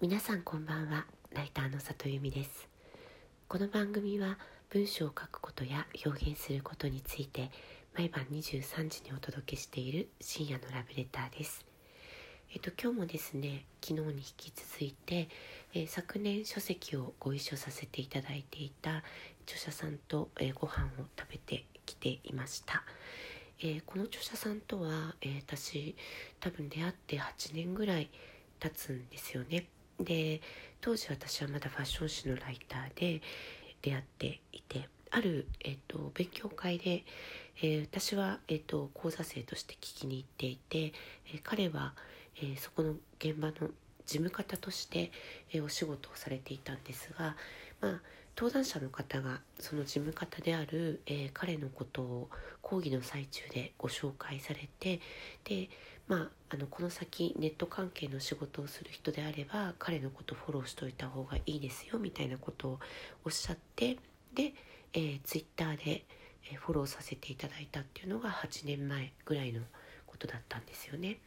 皆さんこんばんは。ライターの里由美です。この番組は文章を書くことや表現することについて毎晩23時にお届けしている深夜のラブレターです。えっと今日もですね昨日に引き続いて、えー、昨年書籍をご一緒させていただいていた著者さんと、えー、ご飯を食べてきていました、えー、この著者さんとは、え私多分出会って8年ぐらい経つんですよね。で当時私はまだファッション誌のライターで出会っていてある、えっと、勉強会で、えー、私は、えっと、講座生として聞きに行っていて、えー、彼は、えー、そこの現場の事務方として、えお仕事をされていたんですが、まあ、登壇者の方がその事務方である、え彼のことを講義の最中でご紹介されてでまあ、あのこの先ネット関係の仕事をする人であれば彼のことフォローしといた方がいいですよみたいなことをおっしゃってで、えー、ツイッターでフォローさせていただいたっていうのが8年前ぐらいのことだったんですよね。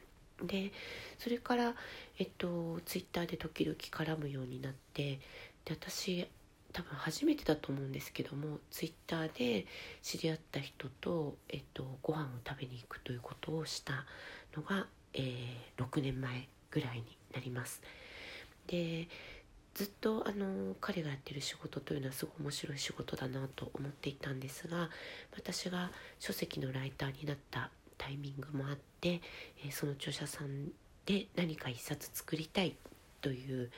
でそれから、えっと、ツイッターで時々絡むようになってで私多分初めてだと思うんですけどもツイッターで知り合った人と、えっと、ご飯を食べに行くということをしたのが、えー、6年前ぐらいになります。でずっとあの彼がやってる仕事というのはすごい面白い仕事だなと思っていたんですが私が書籍のライターになったタイミングもあって、えー、その著者さんで何か一冊作りたいという、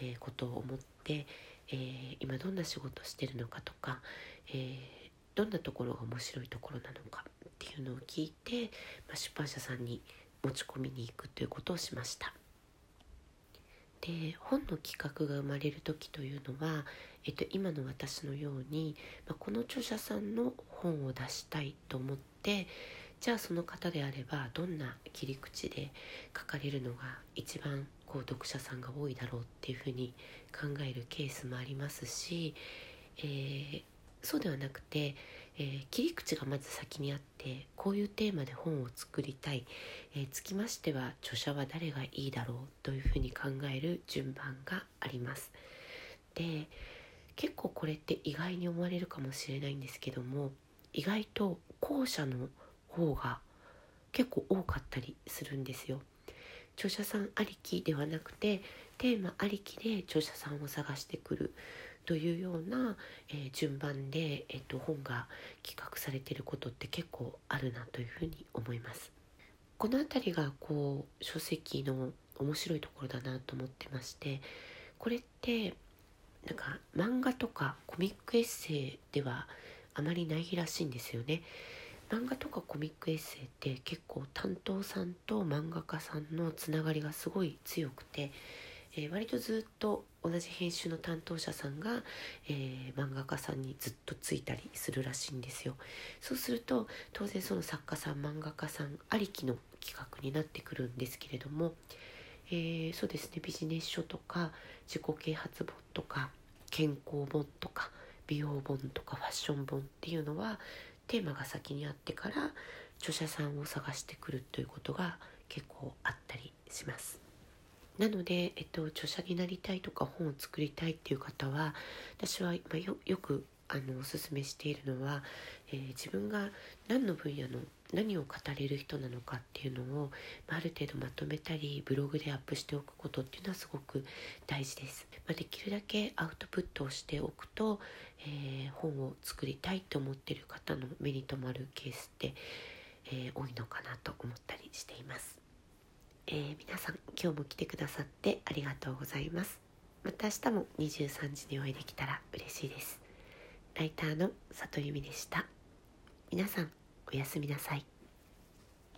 えー、ことを思って、えー、今どんな仕事してるのかとか、えどんなところが面白いところなのかっていうのを聞いて、まあ、出版社さんに持ち込みに行くということをしました。で本の企画が生まれる時というのは、えっと、今の私のように、まあ、この著者さんの本を出したいと思ってじゃあその方であればどんな切り口で書かれるのが一番こう読者さんが多いだろうっていうふうに考えるケースもありますし、えー、そうではなくて、えー、切り口がまず先にあってこういうテーマで本を作りたい、えー、つきましては著者は誰がいいだろうというふうに考える順番があります。で結構これって意外に思われるかもしれないんですけども意外と後者の方が結構多かったりするんですよ。著者さんありきではなくてテーマありきで著者さんを探してくるというような、えー、順番で、えーと、本が企画されていることって結構あるなというふうに思います。この辺りがこう書籍の面白いところだなと思ってましてこれってなんか漫画とかコミックエッセイではあまりないらしいんですよね。漫画とかコミックエッセイって結構担当さんと漫画家さんのつながりがすごい強くて、えー、割とずっと同じ編集の担当者さんが、えー、漫画家さんにずっとついたりするらしいんですよ。そうすると当然その作家さん漫画家さんありきの企画になってくるんですけれども、えー、そうですねビジネス書とか自己啓発本とか健康本とか美容本とかファッション本っていうのはテーマが先にあってから著者さんを探してくるということが結構あったりします。なので、えっと、著者になりたいとか本を作りたいっていう方は私はよよくあのおすすめしているのは、えー、自分が何の分野の何を語れる人なのかっていうのを、まあ、る程度まとめたりブログでアップしておくことっていうのはすごく大事です。まあ、できるだけアウトプットをしておくと、えー、本を作りたいと思ってる方の目に留まるケースって、えー、多いのかなと思ったりしています。えー、皆さん今日も来てくださってありがとうございます。また明日も23時にお会いできたら嬉しいです。ライターの里由美でした。皆さんおやすみなさい。